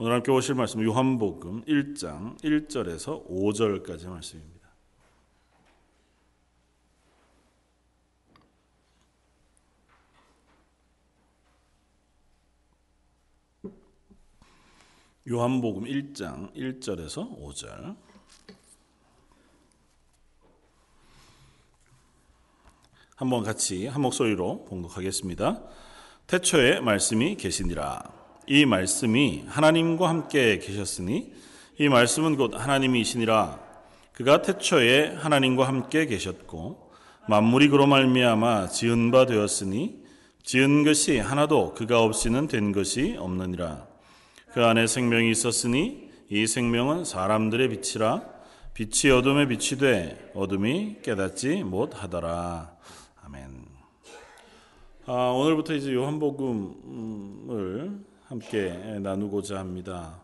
오늘 함께 보실 말씀 요한복음 1장 1절에서 5절까지 말씀입니다. 요한복음 1장 1절에서 5절 한번 같이 한 목소리로 봉독하겠습니다. 태초에 말씀이 계시니라 이 말씀이 하나님과 함께 계셨으니 이 말씀은 곧 하나님이시니라. 그가 태초에 하나님과 함께 계셨고 만물이 그로 말미암아 지은 바 되었으니 지은 것이 하나도 그가 없이는 된 것이 없느니라. 그 안에 생명이 있었으니 이 생명은 사람들의 빛이라. 빛이 어둠에 빛이 돼 어둠이 깨닫지 못하더라. 아멘. 아, 오늘부터 이제 요한복음을 함께 나누고자 합니다.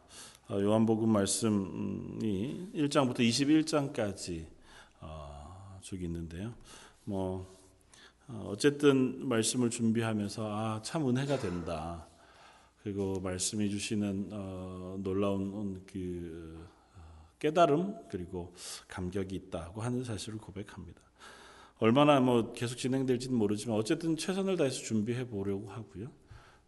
어, 요한복음 말씀이 1장부터 21장까지 어, 저기 있는데요. 뭐 어, 어쨌든 말씀을 준비하면서 아, 참 은혜가 된다. 그리고 말씀해 주시는 놀라운 그 깨달음 그리고 감격이 있다고 하는 사실을 고백합니다. 얼마나 뭐 계속 진행될지는 모르지만 어쨌든 최선을 다해서 준비해 보려고 하고요.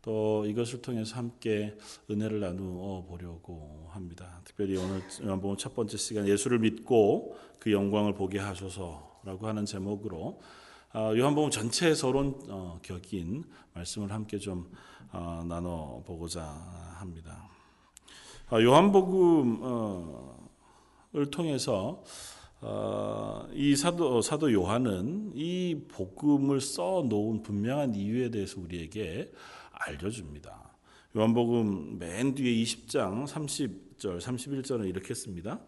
또 이것을 통해서 함께 은혜를 나누어 보려고 합니다. 특별히 오늘 요한복음 첫 번째 시간 예수를 믿고 그 영광을 보게 하소서라고 하는 제목으로 아, 요한복음 전체의 서론 어, 격인 말씀을 함께 좀 어, 나눠 보고자 합니다. 아, 요한복음을 통해서 어, 이 사도 사도 요한은 이 복음을 써 놓은 분명한 이유에 대해서 우리에게 알려줍니다. 요한복음 맨 뒤에 20장 30절, 31절은 이렇게 씁니다.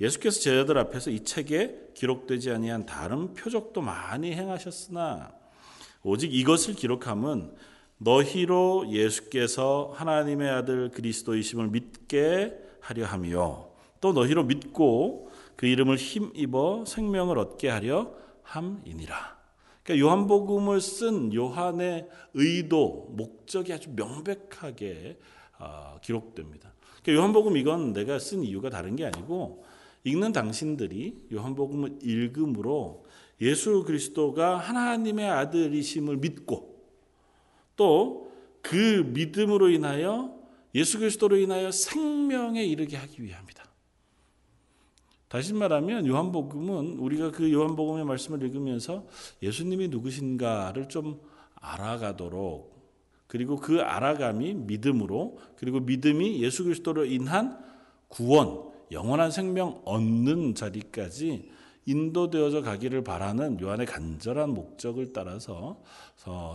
예수께서 제자들 앞에서 이 책에 기록되지 아니한 다른 표적도 많이 행하셨으나 오직 이것을 기록함은 너희로 예수께서 하나님의 아들 그리스도이심을 믿게 하려 함이요 또 너희로 믿고 그 이름을 힘입어 생명을 얻게 하려 함이니라. 그러니까 요한복음을 쓴 요한의 의도, 목적이 아주 명백하게 어, 기록됩니다. 그러니까 요한복음 이건 내가 쓴 이유가 다른 게 아니고 읽는 당신들이 요한복음을 읽음으로 예수 그리스도가 하나님의 아들이심을 믿고 또 그 믿음으로 인하여 예수 그리스도로 인하여 생명에 이르게 하기 위함이다. 다시 말하면 요한복음은 우리가 그 요한복음의 말씀을 읽으면서 예수님이 누구신가를 좀 알아가도록 그리고 그 알아감이 믿음으로 그리고 믿음이 예수 그리스도로 인한 구원, 영원한 생명 얻는 자리까지 인도되어져 가기를 바라는 요한의 간절한 목적을 따라서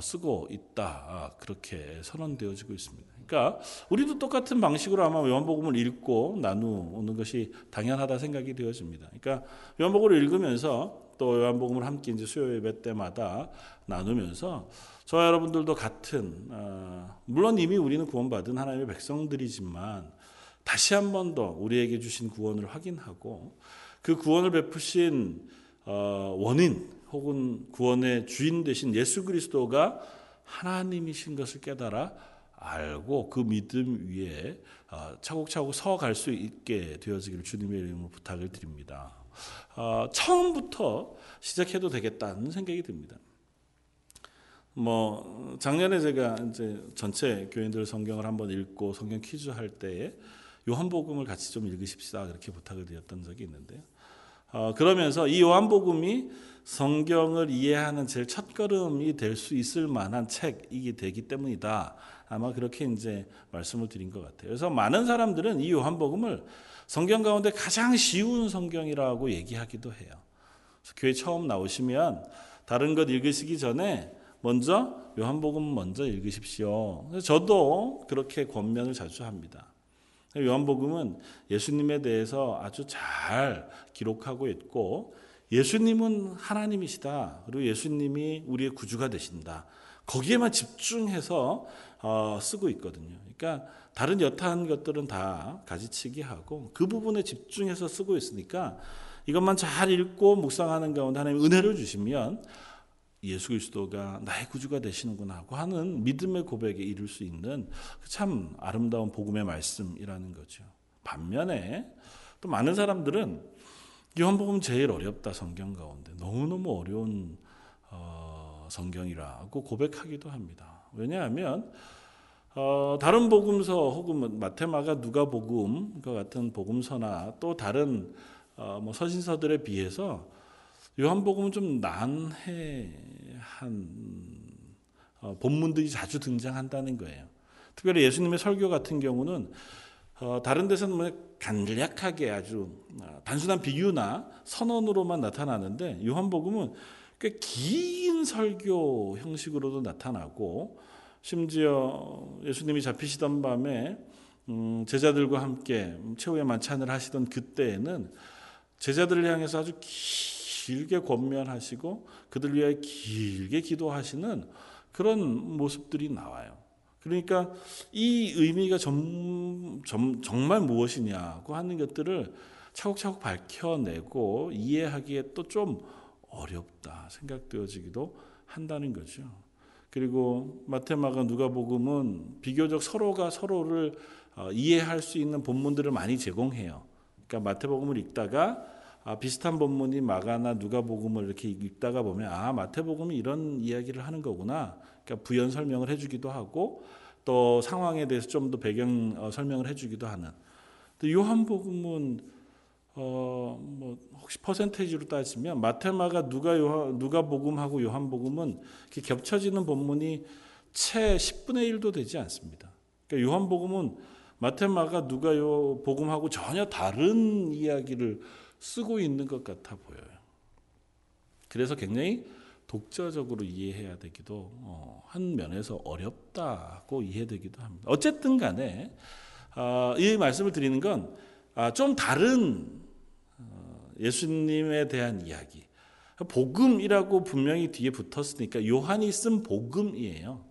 쓰고 있다. 아, 그렇게 선언되어지고 있습니다. 그러니까 우리도 똑같은 방식으로 아마 요한복음을 읽고 나누는 것이 당연하다 생각이 되어집니다. 그러니까 요한복음을 읽으면서 또 요한복음을 함께 이제 수요 예배 때마다 나누면서 저와 여러분들도 같은 어, 물론 이미 우리는 구원받은 하나님의 백성들이지만 다시 한 번 더 우리에게 주신 구원을 확인하고 그 구원을 베푸신 어, 원인 혹은 구원의 주인 되신 예수 그리스도가 하나님이신 것을 깨달아 알고 그 믿음 위에 어, 차곡차곡 서갈 수 있게 되어지기를 주님의 이름으로 부탁을 드립니다. 어, 처음부터 시작해도 되겠다는 생각이 듭니다. 뭐 작년에 제가 이제 전체 교인들 성경을 한번 읽고 성경 퀴즈 할 때에 요한복음을 같이 좀 읽으십시다 그렇게 부탁을 드렸던 적이 있는데요. 어, 그러면서 이 요한복음이 성경을 이해하는 제일 첫걸음이 될 수 있을 만한 책이기 되기 때문이다. 아마 그렇게 이제 말씀을 드린 것 같아요. 그래서 많은 사람들은 이 요한복음을 성경 가운데 가장 쉬운 성경이라고 얘기하기도 해요. 교회 처음 나오시면 다른 것 읽으시기 전에 먼저 요한복음 먼저 읽으십시오. 저도 그렇게 권면을 자주 합니다. 요한복음은 예수님에 대해서 아주 잘 기록하고 있고 예수님은 하나님이시다. 그리고 예수님이 우리의 구주가 되신다. 거기에만 집중해서 어, 쓰고 있거든요. 그러니까 다른 여타한 것들은 다 가지치기 하고 그 부분에 집중해서 쓰고 있으니까 이것만 잘 읽고 묵상하는 가운데 하나님 은혜를 주시면 예수 그리스도가 나의 구주가 되시는구나 하고 하는 믿음의 고백에 이룰 수 있는 참 아름다운 복음의 말씀이라는 거죠. 반면에 또 많은 사람들은 요한복음 제일 어렵다 성경 가운데 너무너무 어려운 어, 성경이라고 고백하기도 합니다. 왜냐하면 어, 다른 복음서 혹은 마테마가 누가복음과 같은 복음서나 또 다른 어, 뭐 서신서들에 비해서 요한복음은 좀 난해한 어, 본문들이 자주 등장한다는 거예요. 특별히 예수님의 설교 같은 경우는 어, 다른 데서는 뭐 간략하게 아주 어, 단순한 비유나 선언으로만 나타나는데 요한복음은 꽤 긴 설교 형식으로도 나타나고 심지어 예수님이 잡히시던 밤에 음, 제자들과 함께 최후의 만찬을 하시던 그때에는 제자들을 향해서 아주 길게 권면하시고 그들 위해 길게 기도하시는 그런 모습들이 나와요. 그러니까 이 의미가 점, 점, 정말 무엇이냐고 하는 것들을 차곡차곡 밝혀내고 이해하기에 또 좀 어렵다 생각되어지기도 한다는 거죠. 그리고 마테마가 누가복음은 비교적 서로가 서로를 어, 이해할 수 있는 본문들을 많이 제공해요. 그러니까 마태복음을 읽다가 아, 비슷한 본문이 마가나 누가복음을 이렇게 읽다가 보면 아 마태복음이 이런 이야기를 하는 거구나. 그러니까 부연 설명을 해주기도 하고 또 상황에 대해서 좀 더 배경 어, 설명을 해주기도 하는. 또 요한복음은 어 뭐 혹시 퍼센테이지로 따지면 마테마가 누가 요한 누가복음하고 요한복음은 겹쳐지는 본문이 채 10분의 1도 되지 않습니다. 그러니까 요한복음은 마테마가 누가 요 복음하고 전혀 다른 이야기를 쓰고 있는 것 같아 보여요. 그래서 굉장히 독자적으로 이해해야 되기도 어, 한 면에서 어렵다고 이해되기도 합니다. 어쨌든 간에 어, 이 말씀을 드리는 건좀 아, 다른 어, 예수님에 대한 이야기. 복음이라고 분명히 뒤에 붙었으니까 요한이 쓴 복음이에요.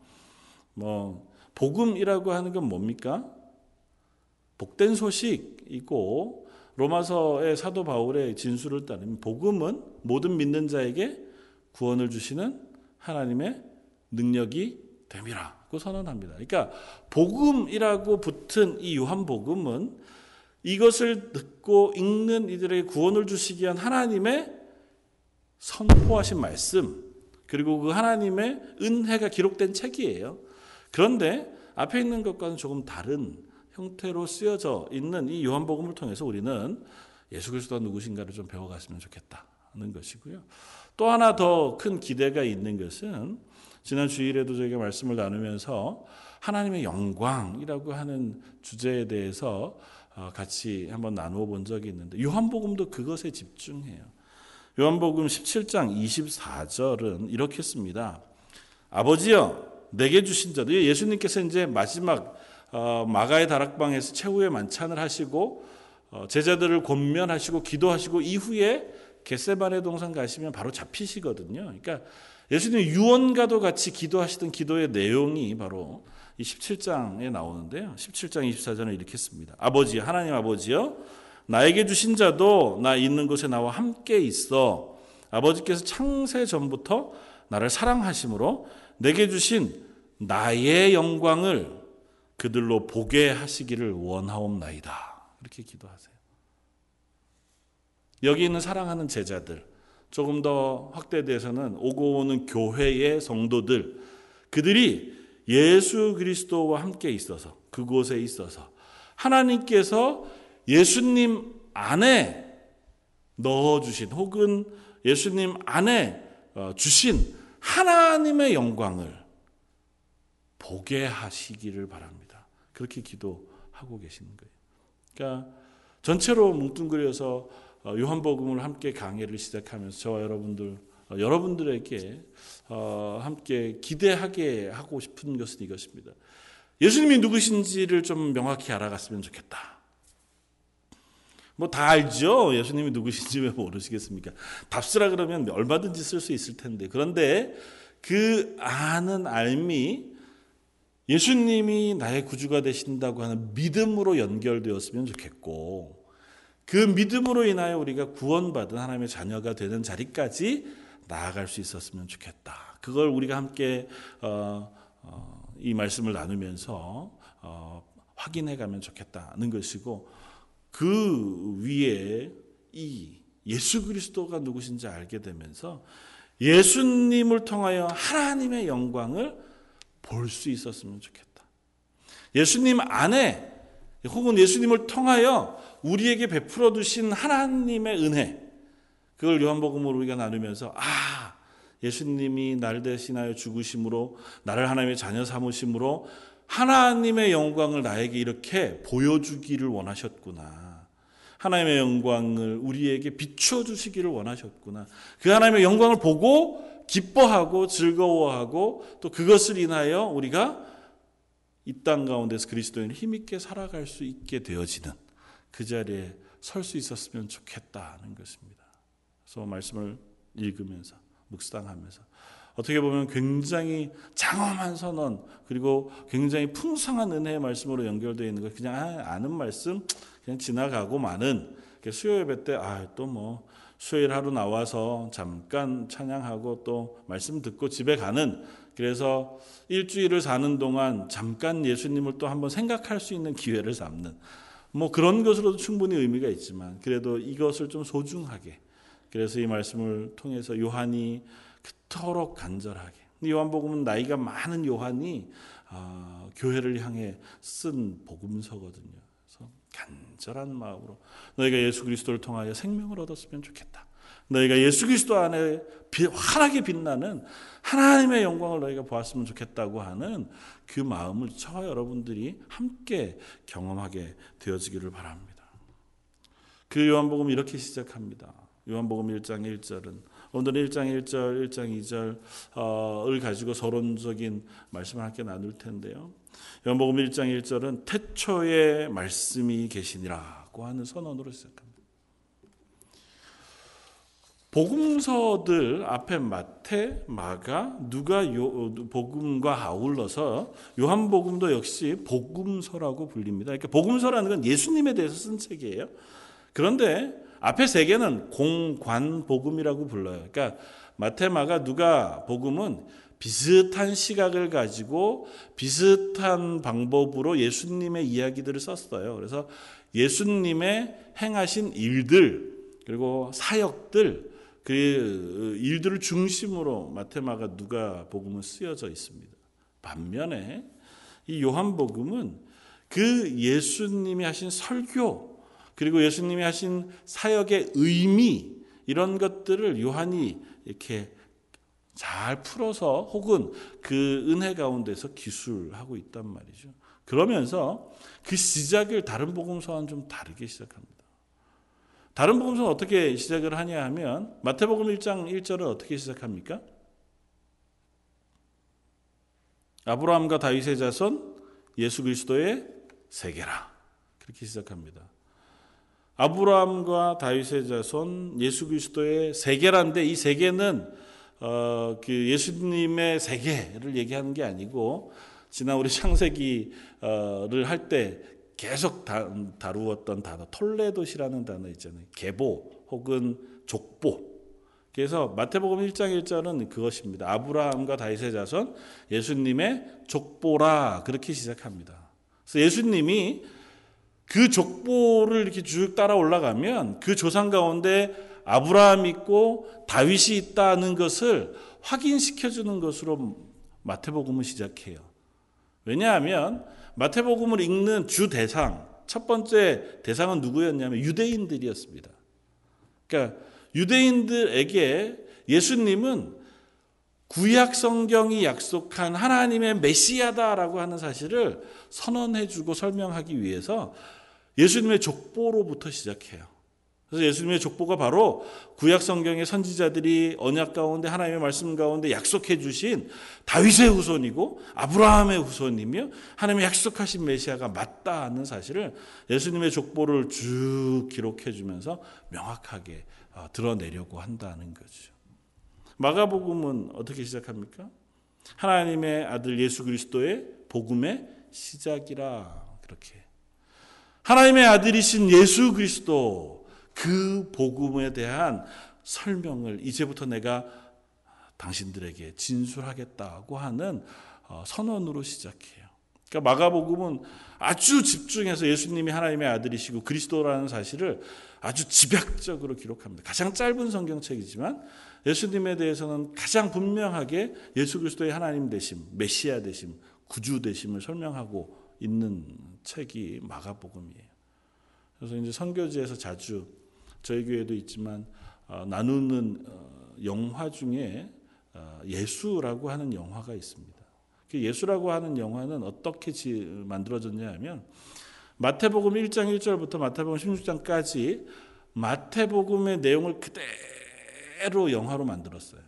뭐 복음이라고 하는 건 뭡니까? 복된 소식이고 로마서의 사도 바울의 진술을 따르면 복음은 모든 믿는 자에게 구원을 주시는 하나님의 능력이 됨이라고 선언합니다. 그러니까 복음이라고 붙은 이 요한 복음은 이것을 듣고 읽는 이들에게 구원을 주시기 위한 하나님의 선포하신 말씀 그리고 그 하나님의 은혜가 기록된 책이에요. 그런데 앞에 있는 것과는 조금 다른 형태로 쓰여져 있는 이 요한복음을 통해서 우리는 예수 그리스도가 누구신가를 좀 배워갔으면 좋겠다는 것이고요. 또 하나 더 큰 기대가 있는 것은 지난 주일에도 저희가 말씀을 나누면서 하나님의 영광이라고 하는 주제에 대해서 어, 같이 한번 나누어 본 적이 있는데 요한복음도 그것에 집중해요. 요한복음 17장 24절은 이렇게 씁니다. 아버지여 내게 주신 자도 예수님께서 이제 마지막 어, 마가의 다락방에서 최후의 만찬을 하시고 어, 제자들을 권면하시고 기도하시고 이후에 겟세바네 동산 가시면 바로 잡히시거든요. 그러니까 예수님 유언과도 같이 기도하시던 기도의 내용이 바로 이 17장에 나오는데요. 17장 24절은 이렇게 씁니다. 아버지, 하나님 아버지여, 나에게 주신 자도 나 있는 곳에 나와 함께 있어. 아버지께서 창세 전부터 나를 사랑하심으로 내게 주신 나의 영광을 그들로 보게 하시기를 원하옵나이다. 이렇게 기도하세요. 여기 있는 사랑하는 제자들, 조금 더 확대돼서는 오고 오는 교회의 성도들, 그들이 예수 그리스도와 함께 있어서, 그곳에 있어서, 하나님께서 예수님 안에 넣어주신, 혹은 예수님 안에 어, 주신 하나님의 영광을 보게 하시기를 바랍니다. 그렇게 기도하고 계시는 거예요. 그러니까 전체로 뭉뚱그려서 어, 요한복음을 함께 강의를 시작하면서 저와 여러분들 어, 여러분들에게 어, 함께 기대하게 하고 싶은 것은 이것입니다. 예수님이 누구신지를 좀 명확히 알아갔으면 좋겠다. 뭐 다 알죠. 예수님이 누구신지 왜 모르시겠습니까? 답쓰라 그러면 얼마든지 쓸 수 있을 텐데. 그런데 그 아는 알미 예수님이 나의 구주가 되신다고 하는 믿음으로 연결되었으면 좋겠고 그 믿음으로 인하여 우리가 구원받은 하나님의 자녀가 되는 자리까지 나아갈 수 있었으면 좋겠다. 그걸 우리가 함께 어, 어, 이 말씀을 나누면서 어, 확인해 가면 좋겠다는 것이고 그 위에 이 예수 그리스도가 누구신지 알게 되면서 예수님을 통하여 하나님의 영광을 볼 수 있었으면 좋겠다. 예수님 안에 혹은 예수님을 통하여 우리에게 베풀어 두신 하나님의 은혜 그걸 요한복음으로 우리가 나누면서 아 예수님이 나를 대신하여 죽으심으로 나를 하나님의 자녀 삼으심으로 하나님의 영광을 나에게 이렇게 보여주기를 원하셨구나. 하나님의 영광을 우리에게 비춰 주시기를 원하셨구나. 그 하나님의 영광을 보고 기뻐하고 즐거워하고 또 그것을 인하여 우리가 이 땅 가운데서 그리스도인 힘있게 살아갈 수 있게 되어지는 그 자리에 설 수 있었으면 좋겠다는 것입니다. 그래서 말씀을 읽으면서 묵상하면서 어떻게 보면 굉장히 장엄한 선언 그리고 굉장히 풍성한 은혜의 말씀으로 연결되어 있는 거 그냥 아, 아는 말씀 그냥 지나가고 마는 수요 예배 때 아 또 뭐 수요일 하루 나와서 잠깐 찬양하고 또 말씀 듣고 집에 가는 그래서 일주일을 사는 동안 잠깐 예수님을 또 한번 생각할 수 있는 기회를 삼는 뭐 그런 것으로도 충분히 의미가 있지만 그래도 이것을 좀 소중하게 그래서 이 말씀을 통해서 요한이 그토록 간절하게 요한복음은 나이가 많은 요한이 어, 교회를 향해 쓴 복음서거든요. 간절한 마음으로 너희가 예수 그리스도를 통하여 생명을 얻었으면 좋겠다. 너희가 예수 그리스도 안에 환하게 빛나는 하나님의 영광을 너희가 보았으면 좋겠다고 하는 그 마음을 저와 여러분들이 함께 경험하게 되어지기를 바랍니다. 그 요한복음 이렇게 시작합니다. 요한복음 1장 1절은 오늘 1장 1절, 1장 2절을 가지고 서론적인 말씀을 함께 나눌 텐데요. 요한복음 1장 1절은 태초에 말씀이 계시니라고 하는 선언으로 시작합니다. 복음서들 앞에 마태, 마가, 누가 요, 복음과 아울러서 요한복음도 역시 복음서라고 불립니다. 그러니까 복음서라는 건 예수님에 대해서 쓴 책이에요. 그런데 앞에 세 개는 공관 복음이라고 불러요. 그러니까 마테마가 누가 복음은 비슷한 시각을 가지고 비슷한 방법으로 예수님의 이야기들을 썼어요. 그래서 예수님의 행하신 일들 그리고 사역들 그 일들을 중심으로 마테마가 누가 복음은 쓰여져 있습니다. 반면에 이 요한복음은 그 예수님이 하신 설교 그리고 예수님이 하신 사역의 의미 이런 것들을 요한이 이렇게 잘 풀어서 혹은 그 은혜 가운데서 기술하고 있단 말이죠. 그러면서 그 시작을 다른 복음서와는 좀 다르게 시작합니다. 다른 복음서는 어떻게 시작을 하냐 하면 마태복음 1장 1절은 어떻게 시작합니까? 아브라함과 다윗의 자손 예수 그리스도의 세계라. 그렇게 시작합니다. 아브라함과 다윗의 자손 예수 그리스도의 세계란데 이 세계는 어, 그 예수님의 세계를 얘기하는 게 아니고 지난 우리 창세기를 할 때 계속 다, 루었던 단어 톨레도시라는 단어 있잖아요. 계보 혹은 족보. 그래서 마태복음 1장 1절은 그것입니다. 아브라함과 다윗의 자손 예수님의 족보라 그렇게 시작합니다. 그래서 예수님이 그 족보를 이렇게 쭉 따라 올라가면 그 조상 가운데 아브라함 있고 다윗이 있다는 것을 확인시켜 주는 것으로 마태복음을 시작해요. 왜냐하면 마태복음을 읽는 주 대상 첫 번째 대상은 누구였냐면 유대인들이었습니다. 그러니까 유대인들에게 예수님은 구약 성경이 약속한 하나님의 메시아다라고 하는 사실을 선언해 주고 설명하기 위해서 예수님의 족보로부터 시작해요. 그래서 예수님의 족보가 바로 구약 성경의 선지자들이 언약 가운데 하나님의 말씀 가운데 약속해 주신 다윗의 후손이고 아브라함의 후손이며 하나님의 약속하신 메시아가 맞다는 사실을 예수님의 족보를 쭉 기록해 주면서 명확하게 어, 드러내려고 한다는 거죠. 마가복음은 어떻게 시작합니까? 하나님의 아들 예수 그리스도의 복음의 시작이라 그렇게 하나님의 아들이신 예수 그리스도 그 복음에 대한 설명을 이제부터 내가 당신들에게 진술하겠다고 하는 어, 선언으로 시작해요. 그러니까 마가복음은 아주 집중해서 예수님이 하나님의 아들이시고 그리스도라는 사실을 아주 집약적으로 기록합니다. 가장 짧은 성경책이지만 예수님에 대해서는 가장 분명하게 예수 그리스도의 하나님 되심, 메시아 되심, 구주 되심을 설명하고 있는 책이 마가복음이에요. 그래서 이제 선교지에서 자주 저희 교회도 있지만 어, 나누는 어, 영화 중에 어, 예수라고 하는 영화가 있습니다. 그 예수라고 하는 영화는 어떻게 만들어졌냐 하면 마태복음 1장 1절부터 마태복음 16장까지 마태복음의 내용을 그대로 영화로 만들었어요.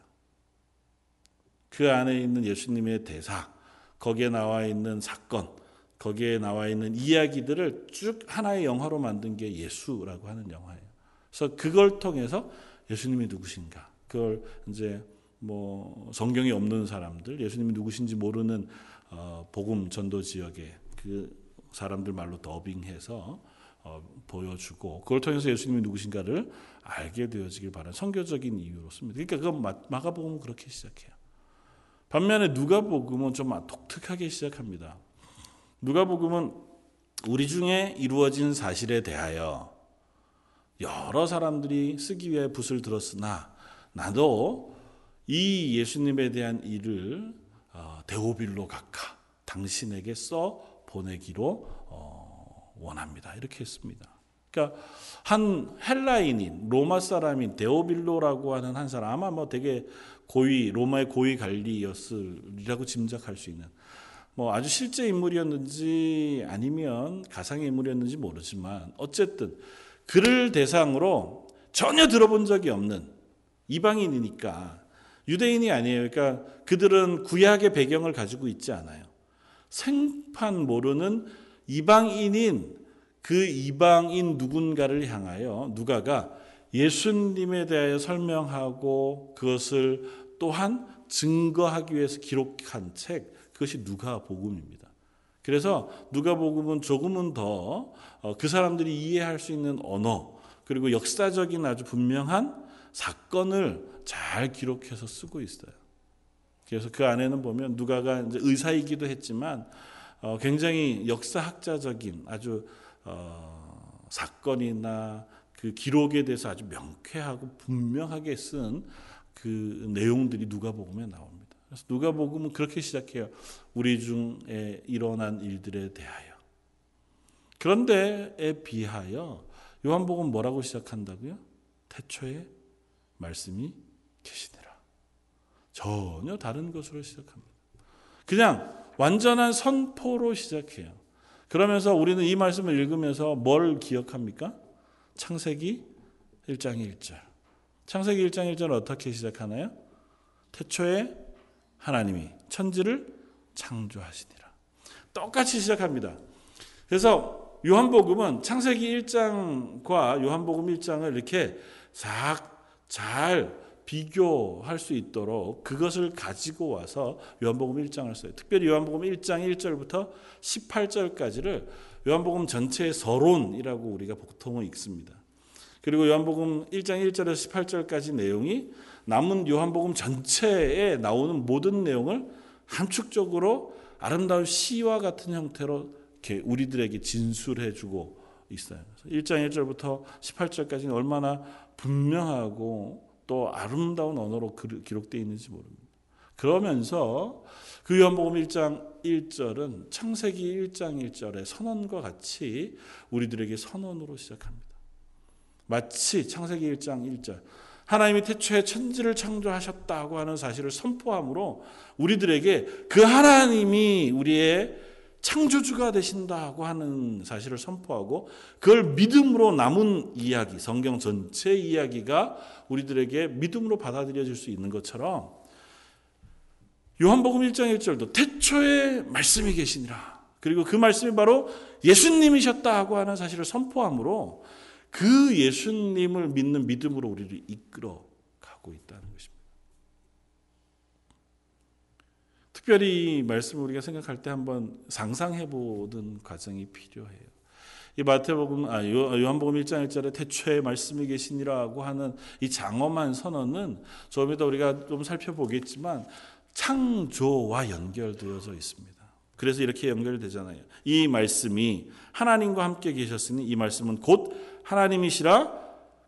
그 안에 있는 예수님의 대사, 거기에 나와 있는 사건, 거기에 나와 있는 이야기들을 쭉 하나의 영화로 만든 게 예수라고 하는 영화예요. 그래서 그걸 통해서 예수님이 누구신가, 그걸 이제 뭐 성경이 없는 사람들, 예수님이 누구신지 모르는 어, 복음 전도 지역에 그 사람들 말로 더빙해서 어, 보여주고 그걸 통해서 예수님이 누구신가를 알게 되어지길 바라는 성교적인 이유로습니다. 그러니까 그 마가복음은 그렇게 시작해요. 반면에 누가복음은 좀 독특하게 시작합니다. 누가복음은 우리 중에 이루어진 사실에 대하여 여러 사람들이 쓰기 위해 붓을 들었으나 나도 이 예수님에 대한 일을 어, 데오빌로 각하 당신에게 써 보내기로 어, 원합니다. 이렇게 했습니다. 그러니까 한 헬라인인 로마 사람인 데오빌로라고 하는 한 사람 아마 뭐 되게 고위 로마의 고위 관리였으리라고 짐작할 수 있는 뭐 아주 실제 인물이었는지 아니면 가상의 인물이었는지 모르지만 어쨌든 그를 대상으로 전혀 들어본 적이 없는 이방인이니까 유대인이 아니에요. 그러니까 그들은 구약의 배경을 가지고 있지 않아요. 생판 모르는 이방인인 그 이방인 누군가를 향하여 누가가 예수님에 대하여 설명하고 그것을 또한 증거하기 위해서 기록한 책 그것이 누가 복음입니다. 그래서 누가복음은 조금은 더그 어, 사람들이 이해할 수 있는 언어 그리고 역사적인 아주 분명한 사건을 잘 기록해서 쓰고 있어요. 그래서 그 안에는 보면 누가가 이제 의사이기도 했지만 어, 굉장히 역사학자적인 아주 어, 사건이나 그 기록에 대해서 아주 명쾌하고 분명하게 쓴 그 내용들이 누가복음에 나옵니다. 그래서 누가복음은 그렇게 시작해요. 우리 중에 일어난 일들에 대하여. 그런데에 비하여 요한복음 뭐라고 시작한다고요? 태초에 말씀이 계시니라. 전혀 다른 것으로 시작합니다. 그냥 완전한 선포로 시작해요. 그러면서 우리는 이 말씀을 읽으면서 뭘 기억합니까? 창세기 1장 1절. 창세기 1장 1절 어떻게 시작하나요? 태초에 하나님이 천지를 창조하시니라. 똑같이 시작합니다. 그래서 요한복음은 창세기 1장과 요한복음 1장을 이렇게 잘 비교할 수 있도록 그것을 가지고 와서 요한복음 1장을 써요. 특별히 요한복음 1장 1절부터 18절까지를 요한복음 전체의 서론이라고 우리가 보통은 읽습니다. 그리고 요한복음 1장 1절에서 18절까지 내용이 남은 요한복음 전체에 나오는 모든 내용을 함축적으로 아름다운 시와 같은 형태로 이렇게 우리들에게 진술해 주고 있어요. 1장 1절부터 18절까지는 얼마나 분명하고 또 아름다운 언어로 기록되어 있는지 모릅니다. 그러면서 그 요한복음 1장 1절은 창세기 1장 1절의 선언과 같이 우리들에게 선언으로 시작합니다. 마치 창세기 1장 1절 하나님이 태초에 천지를 창조하셨다고 하는 사실을 선포함으로 우리들에게 그 하나님이 우리의 창조주가 되신다고 하는 사실을 선포하고 그걸 믿음으로 남은 이야기, 성경 전체 이야기가 우리들에게 믿음으로 받아들여질 수 있는 것처럼 요한복음 1장 1절도 태초에 말씀이 계시니라. 그리고 그 말씀이 바로 예수님이셨다고 하는 사실을 선포함으로 그 예수님을 믿는 믿음으로 우리를 이끌어 가고 있다는 것입니다. 특별히 이 말씀을 우리가 생각할 때 한번 상상해 보는 과정이 필요해요. 이 마태복음 아 요한복음 1장 1절에 태초에 말씀이 계시니라고 하는 이 장엄한 선언은 좀 이따 우리가 좀 살펴보겠지만 창조와 연결되어져 있습니다. 그래서 이렇게 연결되잖아요. 이 말씀이 하나님과 함께 계셨으니 이 말씀은 곧 하나님이시라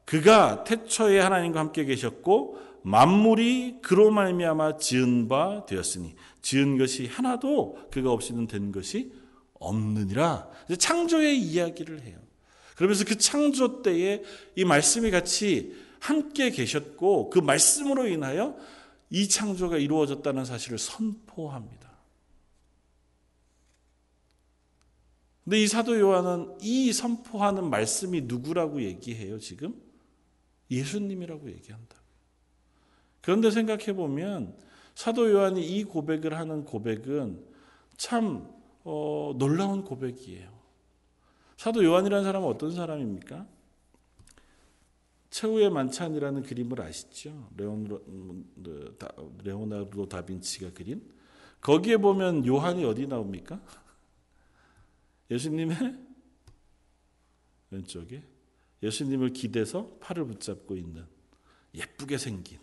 그가 태초에 하나님과 함께 계셨고 만물이 그로 말미암아 지은 바 되었으니 지은 것이 하나도 그가 없이는 된 것이 없느니라. 창조의 이야기를 해요. 그러면서 그 창조 때에 이 말씀이 같이 함께 계셨고 그 말씀으로 인하여 이 창조가 이루어졌다는 사실을 선포합니다. 근데 이 사도 요한은 이 선포하는 말씀이 누구라고 얘기해요, 지금? 예수님이라고 얘기한다. 그런데 생각해 보면 사도 요한이 이 고백을 하는 고백은 참 어, 놀라운 고백이에요. 사도 요한이라는 사람은 어떤 사람입니까? 최후의 만찬이라는 그림을 아시죠? 레오나르도 다빈치가 그린 거기에 보면 요한이 어디 나옵니까? 예수님의 왼쪽에 예수님을 기대서 팔을 붙잡고 있는 예쁘게 생긴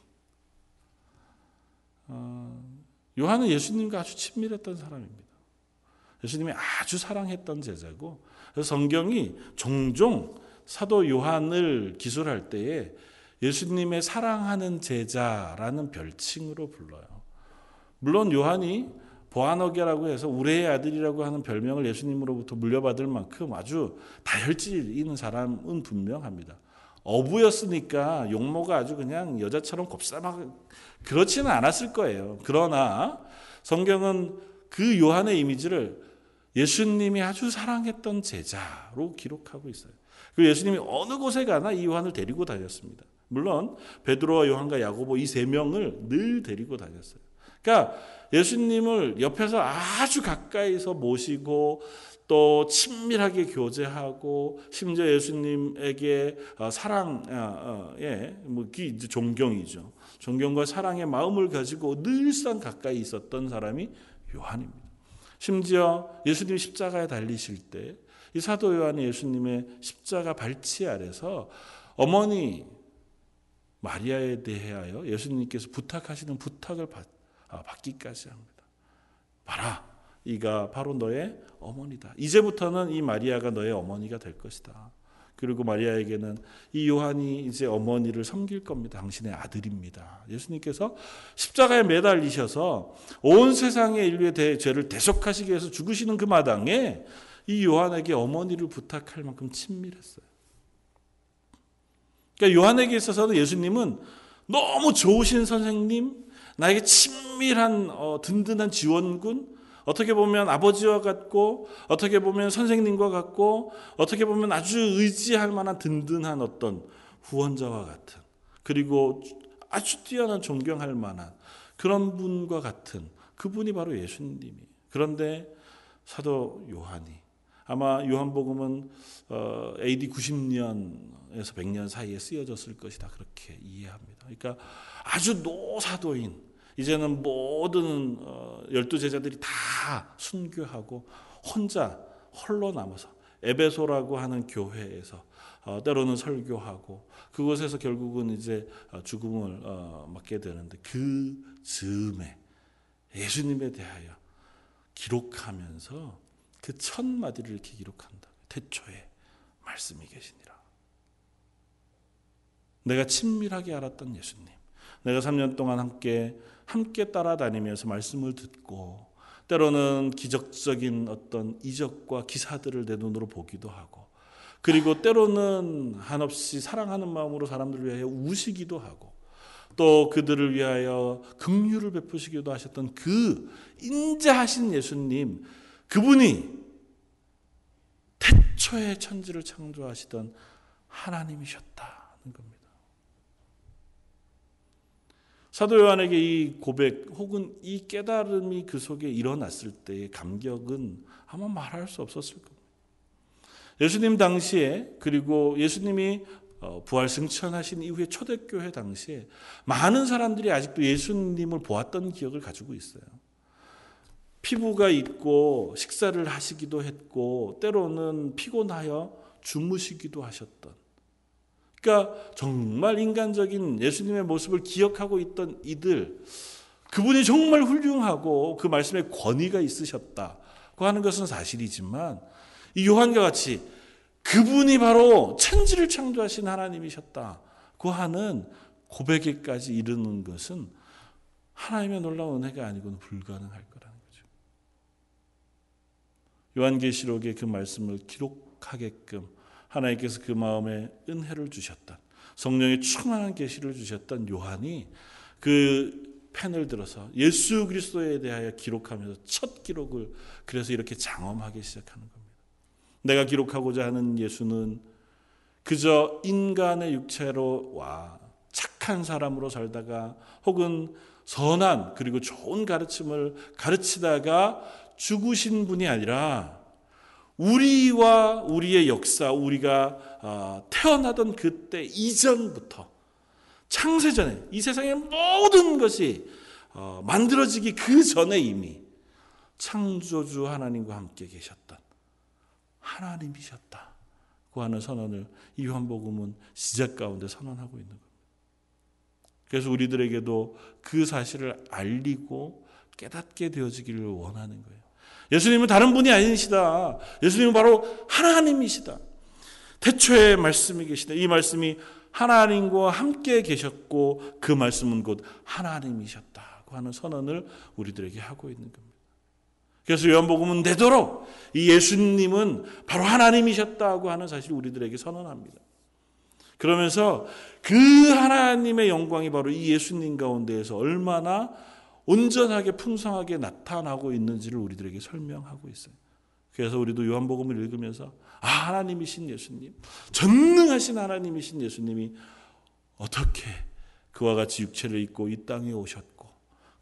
어, 요한은 예수님과 아주 친밀했던 사람입니다. 예수님이 아주 사랑했던 제자고 성경이 종종 사도 요한을 기술할 때에 예수님의 사랑하는 제자라는 별칭으로 불러요. 물론 요한이 보아너게라고 해서 우레의 아들이라고 하는 별명을 예수님으로부터 물려받을 만큼 아주 다혈질 있는 사람은 분명합니다. 어부였으니까 용모가 아주 그냥 여자처럼 곱쌈하게 그렇지는 않았을 거예요. 그러나 성경은 그 요한의 이미지를 예수님이 아주 사랑했던 제자로 기록하고 있어요. 그 예수님이 어느 곳에 가나 이 요한을 데리고 다녔습니다. 물론 베드로와 요한과 야고보 이 세 명을 늘 데리고 다녔어요. 그러니까 예수님을 옆에서 아주 가까이서 모시고 또 친밀하게 교제하고 심지어 예수님에게 어, 사랑, 어, 어, 예, 뭐 존경이죠. 존경과 사랑의 마음을 가지고 늘상 가까이 있었던 사람이 요한입니다. 심지어 예수님 십자가에 달리실 때 이 사도 요한이 예수님의 십자가 발치 아래서 어머니 마리아에 대하여 예수님께서 부탁하시는 부탁을 받, 아, 받기까지 합니다. 봐라, 이가 바로 너의 어머니다. 이제부터는 이 마리아가 너의 어머니가 될 것이다. 그리고 마리아에게는 이 요한이 이제 어머니를 섬길 겁니다. 당신의 아들입니다. 예수님께서 십자가에 매달리셔서 온 세상의 인류의 대, 죄를 대속하시기 위해서 죽으시는 그 마당에 이 요한에게 어머니를 부탁할 만큼 친밀했어요. 그러니까 요한에게 있어서는 예수님은 너무 좋으신 선생님, 나에게 친밀한 어, 든든한 지원군, 어떻게 보면 아버지와 같고 어떻게 보면 선생님과 같고 어떻게 보면 아주 의지할 만한 든든한 어떤 후원자와 같은 그리고 아주 뛰어난 존경할 만한 그런 분과 같은 그분이 바로 예수님이 그런데 사도 요한이 아마 요한복음은 어, AD 90년에서 100년 사이에 쓰여졌을 것이다 그렇게 이해합니다. 그러니까 아주 노사도인 이제는 모든 어, 열두 제자들이 다 순교하고 혼자 홀로 남아서 에베소라고 하는 교회에서 어, 때로는 설교하고 그곳에서 결국은 이제 어, 죽음을 맞게 되는데 그 즈음에 예수님에 대하여 기록하면서 그 첫 마디를 이렇게 기록한다. 태초에 말씀이 계시니라. 내가 친밀하게 알았던 예수님. 내가 3년 동안 함께 함께 따라다니면서 말씀을 듣고 때로는 기적적인 어떤 이적과 기사들을 내 눈으로 보기도 하고 그리고 때로는 한없이 사랑하는 마음으로 사람들을 위하여 우시기도 하고 또 그들을 위하여 긍휼을 베푸시기도 하셨던 그 인자하신 예수님 그분이 태초에 천지를 창조하시던 하나님이셨다는 겁니다. 사도 요한에게 이 고백 혹은 이 깨달음이 그 속에 일어났을 때의 감격은 아마 말할 수 없었을 겁니다. 예수님 당시에 그리고 예수님이 어, 부활 승천하신 이후에 초대교회 당시에 많은 사람들이 아직도 예수님을 보았던 기억을 가지고 있어요. 피부가 있고 식사를 하시기도 했고 때로는 피곤하여 주무시기도 하셨던 그러니까 정말 인간적인 예수님의 모습을 기억하고 있던 이들 그분이 정말 훌륭하고 그 말씀에 권위가 있으셨다고 하는 것은 사실이지만 이 요한과 같이 그분이 바로 천지를 창조하신 하나님이셨다고 하는 고백에까지 이르는 것은 하나님의 놀라운 은혜가 아니고는 불가능할 거라는 거죠. 요한계시록에 그 말씀을 기록하게끔 하나님께서 그 마음에 은혜를 주셨던 성령의 충만한 계시를 주셨던 요한이 그 펜을 들어서 예수 그리스도에 대하여 기록하면서 첫 기록을 그래서 이렇게 장엄하게 시작하는 겁니다. 내가 기록하고자 하는 예수는 그저 인간의 육체로 와 착한 사람으로 살다가 혹은 선한 그리고 좋은 가르침을 가르치다가 죽으신 분이 아니라 우리와 우리의 역사, 우리가 아, 태어나던 그때 이전부터 창세전에 이 세상의 모든 것이 어, 만들어지기 그 전에 이미 창조주 하나님과 함께 계셨던 하나님이셨다고 하는 선언을 이 요한복음은 시작 가운데 선언하고 있는 겁니다. 그래서 우리들에게도 그 사실을 알리고 깨닫게 되어지기를 원하는 거예요. 예수님은 다른 분이 아니시다. 예수님은 바로 하나님이시다. 태초에 말씀이 계시다. 이 말씀이 하나님과 함께 계셨고 그 말씀은 곧 하나님이셨다고 하는 선언을 우리들에게 하고 있는 겁니다. 그래서 요한복음은 되도록 이 예수님은 바로 하나님이셨다고 하는 사실을 우리들에게 선언합니다. 그러면서 그 하나님의 영광이 바로 이 예수님 가운데에서 얼마나 온전하게 풍성하게 나타나고 있는지를 우리들에게 설명하고 있어요. 그래서 우리도 요한복음을 읽으면서 아 하나님이신 예수님, 전능하신 하나님이신 예수님이 어떻게 그와 같이 육체를 입고 이 땅에 오셨고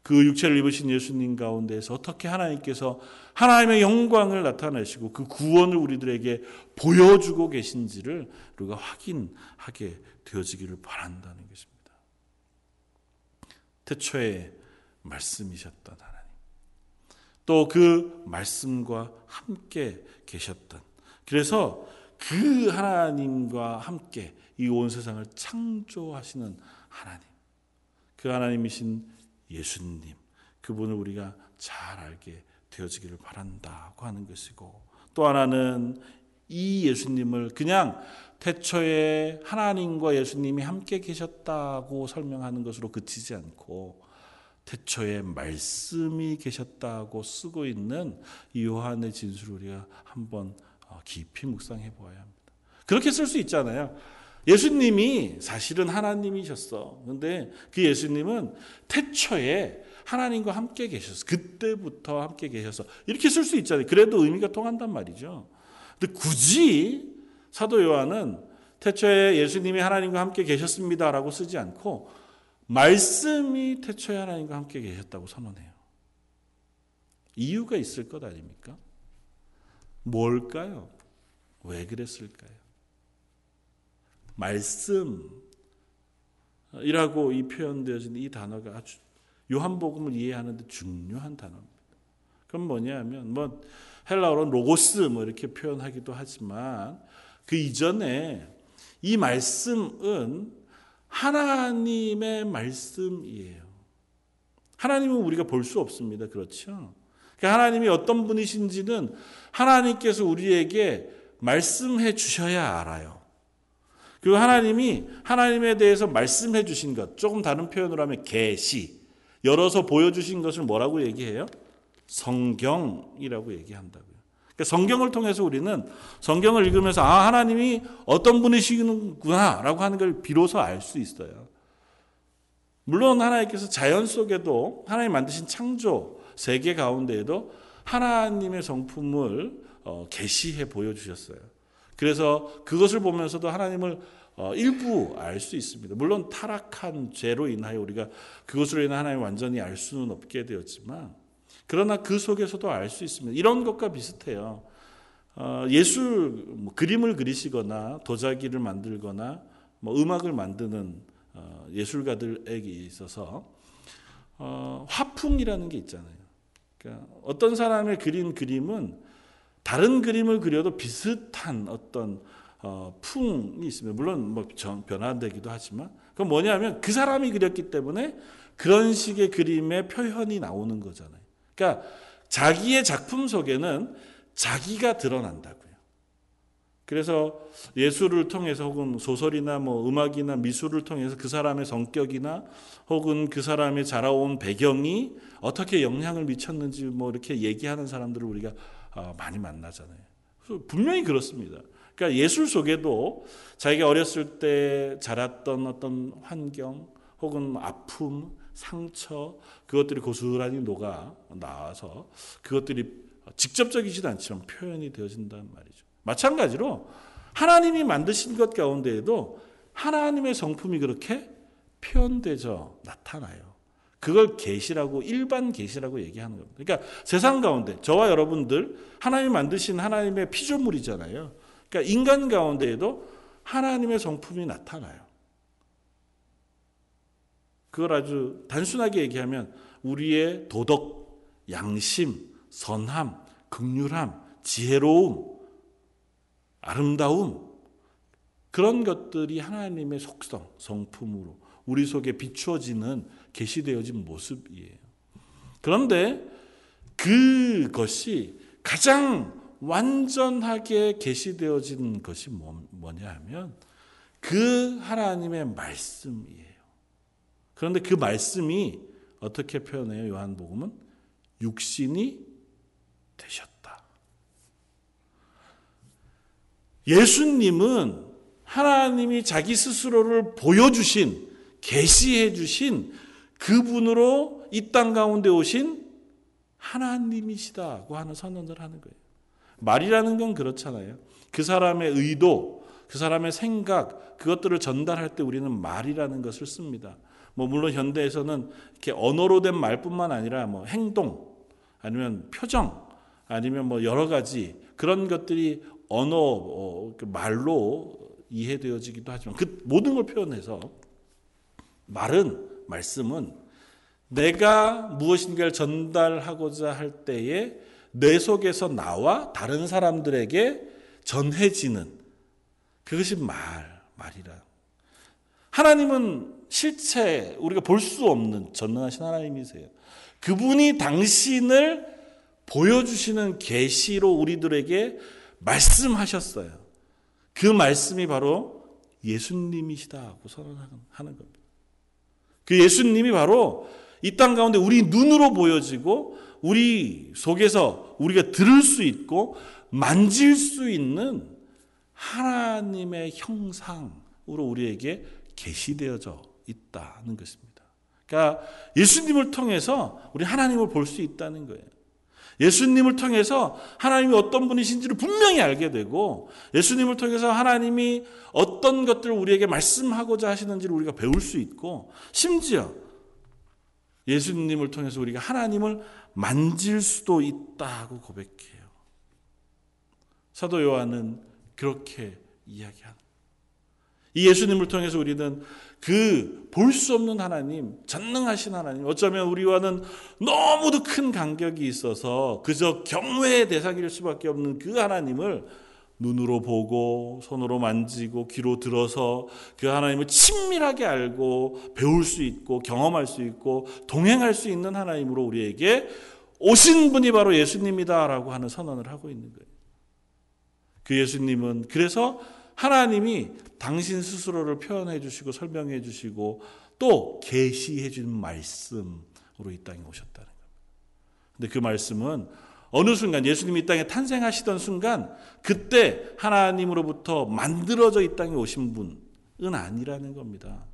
그 육체를 입으신 예수님 가운데서 어떻게 하나님께서 하나님의 영광을 나타내시고 그 구원을 우리들에게 보여주고 계신지를 우리가 확인하게 되어지기를 바란다는 것입니다. 태초에 말씀이셨던 하나님. 또 그 말씀과 함께 계셨던. 그래서 그 하나님과 함께 이 온 세상을 창조하시는 하나님. 그 하나님이신 예수님. 그분을 우리가 잘 알게 되어지기를 바란다고 하는 것이고 또 하나는 이 예수님을 그냥 태초에 하나님과 예수님이 함께 계셨다고 설명하는 것으로 그치지 않고 태초에 말씀이 계셨다고 쓰고 있는 이 요한의 진술을 우리가 한번 어, 깊이 묵상해 보아야 합니다. 그렇게 쓸 수 있잖아요. 예수님이 사실은 하나님이셨어. 근데 그 예수님은 태초에 하나님과 함께 계셨어. 그때부터 함께 계셔서 이렇게 쓸 수 있잖아요. 그래도 의미가 통한단 말이죠. 근데 굳이 사도 요한은 태초에 예수님이 하나님과 함께 계셨습니다라고 쓰지 않고 말씀이 태초에 하나님과 함께 계셨다고 선언해요. 이유가 있을 것 아닙니까? 뭘까요? 왜 그랬을까요? 말씀이라고 이 표현되어진 이 단어가 아주 요한복음을 이해하는데 중요한 단어입니다. 그럼 뭐냐면 뭐 헬라어로 로고스 뭐 이렇게 표현하기도 하지만 그 이전에 이 말씀은 하나님의 말씀이에요. 하나님은 우리가 볼 수 없습니다. 그렇죠? 그러니까 하나님이 어떤 분이신지는 하나님께서 우리에게 말씀해 주셔야 알아요. 그리고 하나님이 하나님에 대해서 말씀해 주신 것, 조금 다른 표현으로 하면 계시, 열어서 보여주신 것을 뭐라고 얘기해요? 성경이라고 얘기한다고요. 그러니까 성경을 통해서 우리는 성경을 읽으면서 아 하나님이 어떤 분이시구나라고 하는 걸 비로소 알 수 있어요. 물론 하나님께서 자연 속에도 하나님 만드신 창조 세계 가운데에도 하나님의 성품을 어, 계시해 보여주셨어요. 그래서 그것을 보면서도 하나님을 어, 일부 알 수 있습니다. 물론 타락한 죄로 인하여 우리가 그것으로 인해 하나님 완전히 알 수는 없게 되었지만 그러나 그 속에서도 알 수 있습니다. 이런 것과 비슷해요. 어, 예술 뭐 그림을 그리시거나 도자기를 만들거나 뭐 음악을 만드는 어, 예술가들에게 있어서 어, 화풍이라는 게 있잖아요. 그러니까 어떤 사람의 그린 그림은 다른 그림을 그려도 비슷한 어떤 어, 풍이 있습니다. 물론 뭐 변화되기도 하지만 그건 뭐냐면 그 사람이 그렸기 때문에 그런 식의 그림의 표현이 나오는 거잖아요. 그러니까 자기의 작품 속에는 자기가 드러난다고요. 그래서 예술을 통해서 혹은 소설이나 뭐 음악이나 미술을 통해서 그 사람의 성격이나 혹은 그 사람의 자라온 배경이 어떻게 영향을 미쳤는지 뭐 이렇게 얘기하는 사람들을 우리가 어, 많이 만나잖아요. 분명히 그렇습니다. 그러니까 예술 속에도 자기가 어렸을 때 자랐던 어떤 환경 혹은 아픔, 상처 그것들이 고스란히 녹아 나와서 그것들이 직접적이지도 않지만 표현이 되어진다는 말이죠. 마찬가지로 하나님이 만드신 것 가운데에도 하나님의 성품이 그렇게 표현되져 나타나요. 그걸 계시라고 일반 계시라고 얘기하는 겁니다. 그러니까 세상 가운데 저와 여러분들 하나님 만드신 하나님의 피조물이잖아요. 그러니까 인간 가운데에도 하나님의 성품이 나타나요. 그걸 아주 단순하게 얘기하면 우리의 도덕, 양심, 선함, 극률함, 지혜로움, 아름다움 그런 것들이 하나님의 속성, 성품으로 우리 속에 비추어지는 계시되어진 모습이에요. 그런데 그것이 가장 완전하게 계시되어진 것이 뭐, 뭐냐 하면 그 하나님의 말씀이에요. 그런데 그 말씀이 어떻게 표현해요? 요한복음은 육신이 되셨다. 예수님은 하나님이 자기 스스로를 보여주신 계시해 주신 그분으로 이 땅 가운데 오신 하나님이시다고 하는 선언을 하는 거예요. 말이라는 건 그렇잖아요. 그 사람의 의도, 그 사람의 생각, 그것들을 전달할 때 우리는 말이라는 것을 씁니다. 뭐 물론 현대에서는 이렇게 언어로 된 말뿐만 아니라 뭐 행동 아니면 표정 아니면 뭐 여러 가지 그런 것들이 언어 어, 그 말로 이해되어지기도 하지만 그 모든 걸 표현해서 말은 말씀은 내가 무엇인가를 전달하고자 할 때에 내 속에서 나와 다른 사람들에게 전해지는 그것이 말, 말이라. 하나님은 실체, 우리가 볼 수 없는 전능하신 하나님이세요. 그분이 당신을 보여주시는 계시로 우리들에게 말씀하셨어요. 그 말씀이 바로 예수님이시다고 선언하는 겁니다. 그 예수님이 바로 이 땅 가운데 우리 눈으로 보여지고 우리 속에서 우리가 들을 수 있고 만질 수 있는 하나님의 형상으로 우리에게 계시되어져 있다는 것입니다. 그러니까 예수님을 통해서 우리 하나님을 볼 수 있다는 거예요. 예수님을 통해서 하나님이 어떤 분이신지를 분명히 알게 되고 예수님을 통해서 하나님이 어떤 것들을 우리에게 말씀하고자 하시는지를 우리가 배울 수 있고 심지어 예수님을 통해서 우리가 하나님을 만질 수도 있다고 고백해요. 사도 요한은 그렇게 이야기합니다. 이 예수님을 통해서 우리는 그 볼 수 없는 하나님, 전능하신 하나님, 어쩌면 우리와는 너무도 큰 간격이 있어서 그저 경외의 대상일 수밖에 없는 그 하나님을 눈으로 보고 손으로 만지고 귀로 들어서 그 하나님을 친밀하게 알고 배울 수 있고 경험할 수 있고 동행할 수 있는 하나님으로 우리에게 오신 분이 바로 예수님이다라고 하는 선언을 하고 있는 거예요. 그 예수님은 그래서 하나님이 당신 스스로를 표현해 주시고 설명해 주시고 또 계시해 준 말씀으로 이 땅에 오셨다는 겁니다. 근데 그 말씀은 어느 순간 예수님이 이 땅에 탄생하시던 순간 그때 하나님으로부터 만들어져 이 땅에 오신 분은 아니라는 겁니다.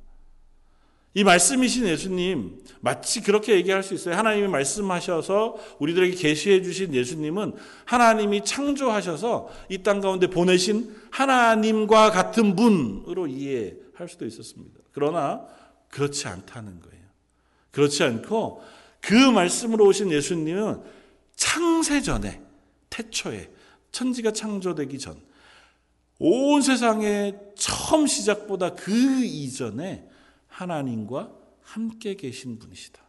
이 말씀이신 예수님 마치 그렇게 얘기할 수 있어요. 하나님이 말씀하셔서 우리들에게 계시해 주신 예수님은 하나님이 창조하셔서 이 땅 가운데 보내신 하나님과 같은 분으로 이해할 수도 있었습니다. 그러나 그렇지 않다는 거예요. 그렇지 않고 그 말씀으로 오신 예수님은 창세 전에 태초에 천지가 창조되기 전 온 세상의 처음 시작보다 그 이전에 하나님과 함께 계신 분이시다.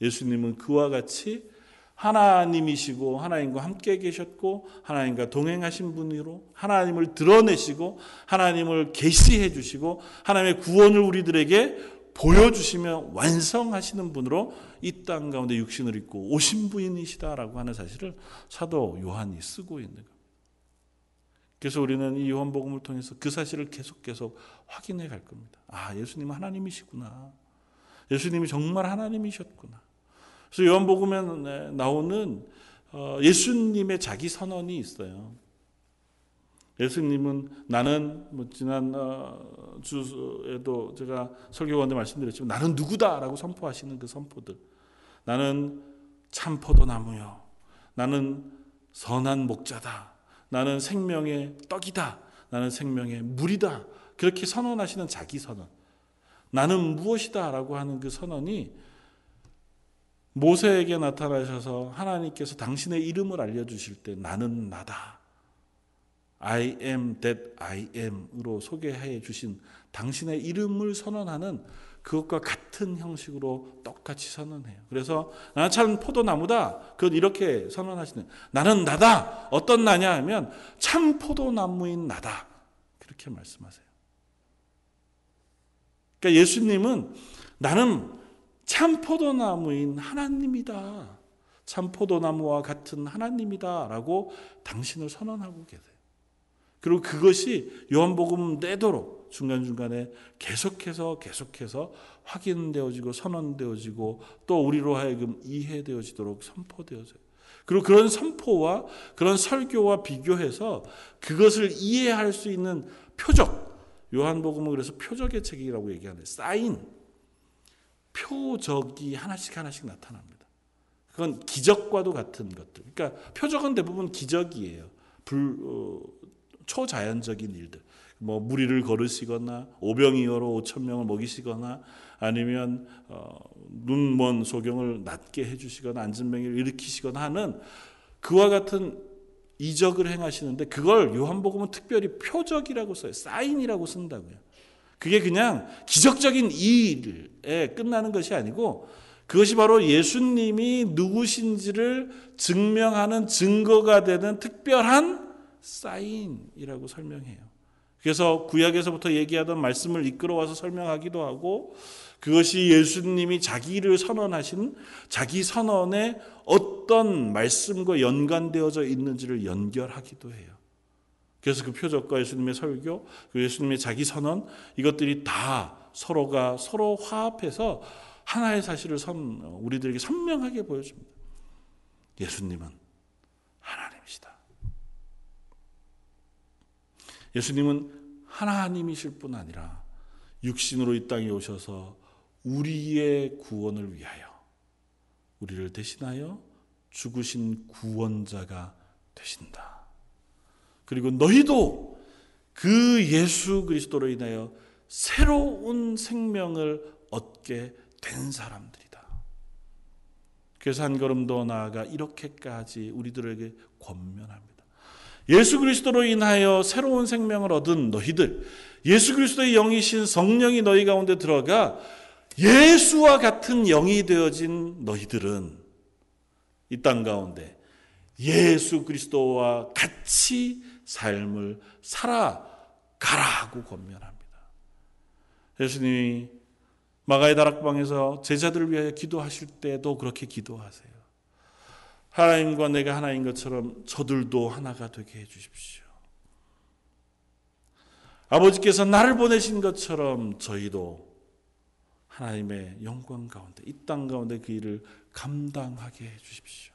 예수님은 그와 같이 하나님이시고 하나님과 함께 계셨고 하나님과 동행하신 분으로 하나님을 드러내시고 하나님을 계시해 주시고 하나님의 구원을 우리들에게 보여주시며 완성하시는 분으로 이 땅 가운데 육신을 입고 오신 분이시다라고 하는 사실을 사도 요한이 쓰고 있는 겁니다. 그래서 우리는 이 요한복음을 통해서 그 사실을 계속 계속 확인해 갈 겁니다. 아, 예수님은 하나님이시구나. 예수님이 정말 하나님이셨구나. 그래서 요한복음에 나오는 어, 예수님의 자기 선언이 있어요. 예수님은 나는 뭐 지난 어, 주에도 제가 설교 가운데 말씀드렸지만 나는 누구다라고 선포하시는 그 선포들. 나는 참 포도나무요. 나는 선한 목자다. 나는 생명의 떡이다. 나는 생명의 물이다. 그렇게 선언하시는 자기 선언. 나는 무엇이다 라고 하는 그 선언이 모세에게 나타나셔서 하나님께서 당신의 이름을 알려주실 때 나는 나다. I am that I am으로 소개해 주신 당신의 이름을 선언하는 그것과 같은 형식으로 똑같이 선언해요. 그래서 참 포도나무다. 그건 이렇게 선언하시는 나는 나다. 어떤 나냐 하면 참 포도나무인 나다. 그렇게 말씀하세요. 그러니까 예수님은 나는 참 포도나무인 하나님이다. 참 포도나무와 같은 하나님이다라고 당신을 선언하고 계세요. 그리고 그것이 요한복음 내도록 중간중간에 계속해서 계속해서 확인되어지고 선언되어지고 또 우리로 하여금 이해되어지도록 선포되어져요. 그리고 그런 선포와 그런 설교와 비교해서 그것을 이해할 수 있는 표적, 요한복음은 그래서 표적의 책이라고 얘기하는데 사인, 표적이 하나씩 하나씩 나타납니다. 그건 기적과도 같은 것들. 그러니까 표적은 대부분 기적이에요. 불, 어, 초자연적인 일들. 뭐 무리를 걸으시거나 오병이어로 5천 명을 먹이시거나 아니면 어, 눈먼 소경을 낫게 해주시거나 안진병을 일으키시거나 하는 그와 같은 이적을 행하시는데 그걸 요한복음은 특별히 표적이라고 써요. 사인이라고 쓴다고요. 그게 그냥 기적적인 일에 끝나는 것이 아니고 그것이 바로 예수님이 누구신지를 증명하는 증거가 되는 특별한 사인이라고 설명해요. 그래서 구약에서부터 얘기하던 말씀을 이끌어와서 설명하기도 하고 그것이 예수님이 자기를 선언하신 자기 선언에 어떤 말씀과 연관되어져 있는지를 연결하기도 해요. 그래서 그 표적과 예수님의 설교, 그 예수님의 자기 선언 이것들이 다 서로가 서로 화합해서 하나의 사실을 선, 우리들에게 선명하게 보여줍니다. 예수님은 하나님이시다. 예수님은 하나님이실 뿐 아니라 육신으로 이 땅에 오셔서 우리의 구원을 위하여 우리를 대신하여 죽으신 구원자가 되신다. 그리고 너희도 그 예수 그리스도로 인하여 새로운 생명을 얻게 된 사람들이다. 그래서 한 걸음 더 나아가 이렇게까지 우리들에게 권면합니다. 예수 그리스도로 인하여 새로운 생명을 얻은 너희들, 예수 그리스도의 영이신 성령이 너희 가운데 들어가 예수와 같은 영이 되어진 너희들은 이 땅 가운데 예수 그리스도와 같이 삶을 살아가라고 권면합니다. 예수님이 마가의 다락방에서 제자들을 위하여 기도하실 때도 그렇게 기도하세요. 하나님과 내가 하나인 것처럼 저들도 하나가 되게 해 주십시오. 아버지께서 나를 보내신 것처럼 저희도 하나님의 영광 가운데 이 땅 가운데 그 일을 감당하게 해 주십시오.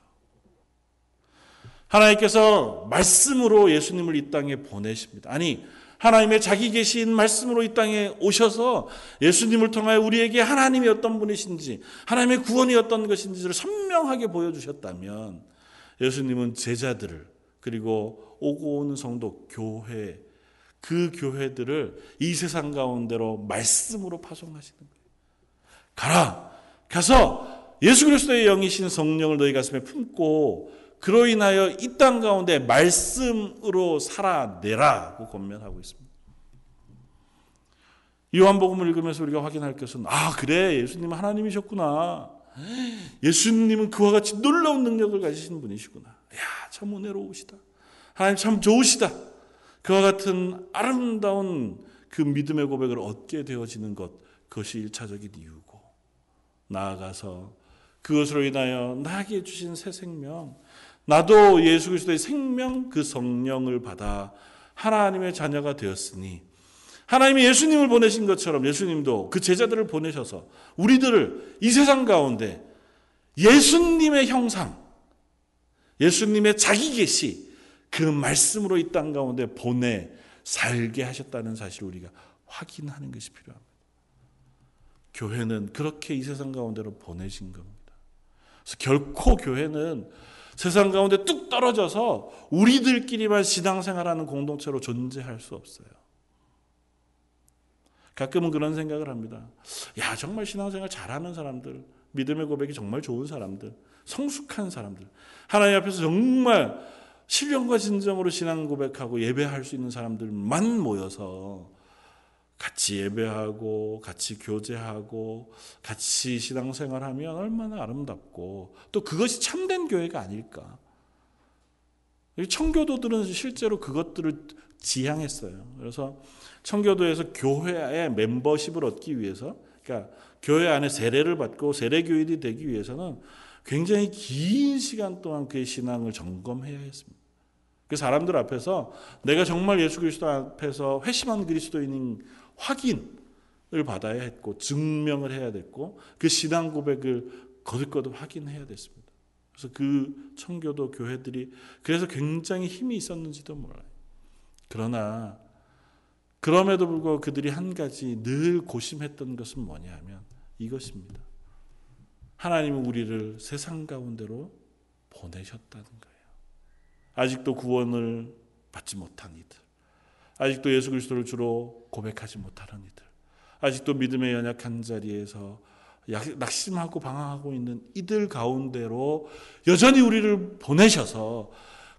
하나님께서 말씀으로 예수님을 이 땅에 보내십니다. 아니 하나님의 자기 계신 말씀으로 이 땅에 오셔서 예수님을 통하여 우리에게 하나님이 어떤 분이신지, 하나님의 구원이 어떤 것인지를 선명하게 보여주셨다면 예수님은 제자들을 그리고 오고 오는 성도 교회 그 교회들을 이 세상 가운데로 말씀으로 파송하시는 거예요. 가라. 가서 예수 그리스도의 영이신 성령을 너희 가슴에 품고 그로 인하여 이 땅 가운데 말씀으로 살아내라고 권면하고 있습니다. 요한복음을 읽으면서 우리가 확인할 것은 아 그래 예수님 하나님이셨구나. 예수님은 그와 같이 놀라운 능력을 가지신 분이시구나. 야, 참 은혜로우시다. 하나님 참 좋으시다. 그와 같은 아름다운 그 믿음의 고백을 얻게 되어지는 것, 그것이 일차적인 이유고, 나아가서 그것으로 인하여 나에게 주신 새 생명, 나도 예수 그리스도의 생명 그 성령을 받아 하나님의 자녀가 되었으니 하나님이 예수님을 보내신 것처럼 예수님도 그 제자들을 보내셔서 우리들을 이 세상 가운데 예수님의 형상, 예수님의 자기 계시 그 말씀으로 이 땅 가운데 보내 살게 하셨다는 사실을 우리가 확인하는 것이 필요합니다. 교회는 그렇게 이 세상 가운데로 보내신 겁니다. 그래서 결코 교회는 세상 가운데 뚝 떨어져서 우리들끼리만 신앙생활하는 공동체로 존재할 수 없어요. 가끔은 그런 생각을 합니다. 야, 정말 신앙생활 잘하는 사람들, 믿음의 고백이 정말 좋은 사람들, 성숙한 사람들, 하나님 앞에서 정말 신령과 진정으로 신앙 고백하고 예배할 수 있는 사람들만 모여서 같이 예배하고 같이 교제하고 같이 신앙생활하면 얼마나 아름답고 또 그것이 참된 교회가 아닐까. 청교도들은 실제로 그것들을 지향했어요. 그래서 청교도에서 교회의 멤버십을 얻기 위해서, 그러니까 교회 안에 세례를 받고 세례 교인이 되기 위해서는 굉장히 긴 시간 동안 그의 신앙을 점검해야 했습니다. 그 사람들 앞에서 내가 정말 예수 그리스도 앞에서 회심한 그리스도인인 확인을 받아야 했고 증명을 해야 됐고 그 신앙 고백을 거듭거듭 확인해야 됐습니다. 그래서 그 청교도 교회들이 그래서 굉장히 힘이 있었는지도 몰라요. 그러나 그럼에도 불구하고 그들이 한 가지 늘 고심했던 것은 뭐냐면 이것입니다. 하나님은 우리를 세상 가운데로 보내셨다는 거예요. 아직도 구원을 받지 못한 이들. 아직도 예수 그리스도를 주로 고백하지 못하는 이들. 아직도 믿음의 연약한 자리에서 낙심하고 방황하고 있는 이들 가운데로 여전히 우리를 보내셔서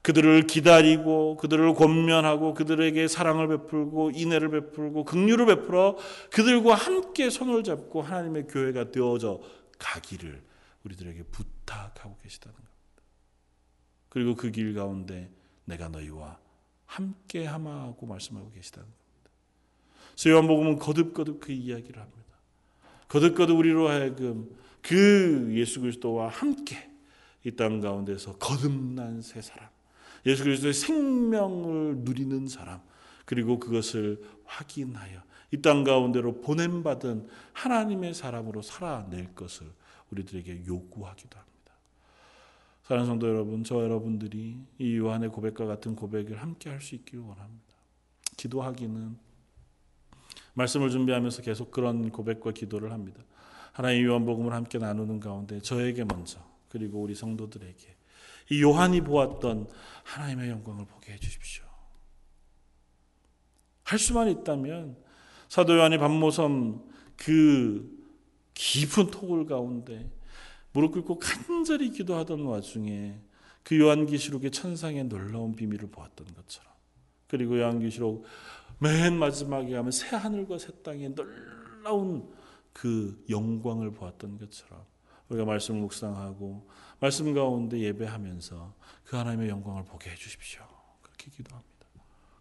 그들을 기다리고 그들을 권면하고 그들에게 사랑을 베풀고 인애를 베풀고 긍휼을 베풀어 그들과 함께 손을 잡고 하나님의 교회가 되어져 가기를 우리들에게 부탁하고 계시다는 겁니다. 그리고 그 길 가운데 내가 너희와 함께 하마하고 말씀하고 계시다는 겁니다. 그래서 요한복음은 거듭거듭 그 이야기를 합니다. 거듭거듭 우리로 하여금 그 예수 그리스도와 함께 이 땅 가운데서 거듭난 새 사람, 예수 그리스도의 생명을 누리는 사람, 그리고 그것을 확인하여 이 땅 가운데로 보냄받은 하나님의 사람으로 살아낼 것을 우리들에게 요구하기도 합니다. 사랑하는 성도 여러분, 저 여러분들이 이 요한의 고백과 같은 고백을 함께 할 수 있기를 원합니다. 기도하기는 말씀을 준비하면서 계속 그런 고백과 기도를 합니다. 하나님 요한복음을 함께 나누는 가운데 저에게 먼저 그리고 우리 성도들에게 이 요한이 보았던 하나님의 영광을 보게 해 주십시오. 할 수만 있다면 사도 요한이 밤모섬 그 깊은 토굴 가운데 무릎 꿇고 간절히 기도하던 와중에 그 요한계시록의 천상의 놀라운 비밀을 보았던 것처럼 그리고 요한계시록 맨 마지막에 가면 새 하늘과 새 땅의 놀라운 그 영광을 보았던 것처럼 우리가 말씀을 묵상하고 말씀 가운데 예배하면서 그 하나님의 영광을 보게 해 주십시오. 그렇게 기도합니다.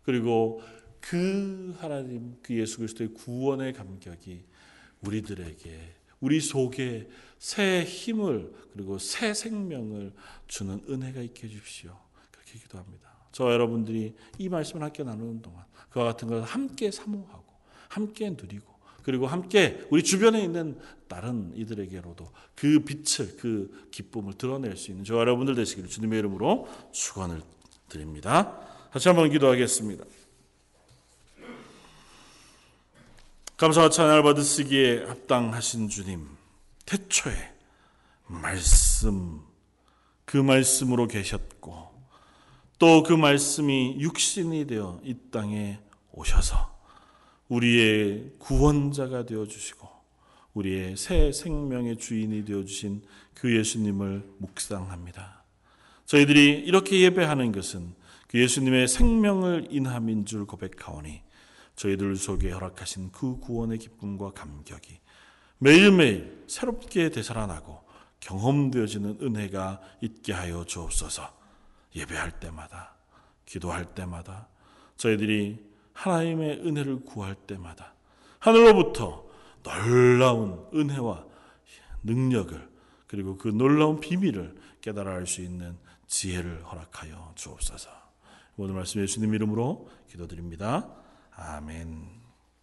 그리고 그 하나님 그 예수 그리스도의 구원의 감격이 우리들에게 우리 속에 새 힘을 그리고 새 생명을 주는 은혜가 있게 해 주십시오. 그렇게 기도합니다. 저 여러분들이 이 말씀을 함께 나누는 동안 그와 같은 것을 함께 사모하고 함께 누리고 그리고 함께 우리 주변에 있는 다른 이들에게로도 그 빛을 그 기쁨을 드러낼 수 있는 저 여러분들 되시기를 주님의 이름으로 축원을 드립니다. 다시 한번 기도하겠습니다. 감사와 찬양을 받으시기에 합당하신 주님, 태초에 말씀, 그 말씀으로 계셨고, 또 그 말씀이 육신이 되어 이 땅에 오셔서 우리의 구원자가 되어 주시고, 우리의 새 생명의 주인이 되어 주신 그 예수님을 묵상합니다. 저희들이 이렇게 예배하는 것은 그 예수님의 생명을 인함인 줄 고백하오니 저희들 속에 허락하신 그 구원의 기쁨과 감격이 매일매일 새롭게 되살아나고 경험되어지는 은혜가 있게 하여 주옵소서. 예배할 때마다, 기도할 때마다, 저희들이 하나님의 은혜를 구할 때마다 하늘로부터 놀라운 은혜와 능력을 그리고 그 놀라운 비밀을 깨달아 알 수 있는 지혜를 허락하여 주옵소서. 모든 말씀 예수님 이름으로 기도드립니다. 아멘.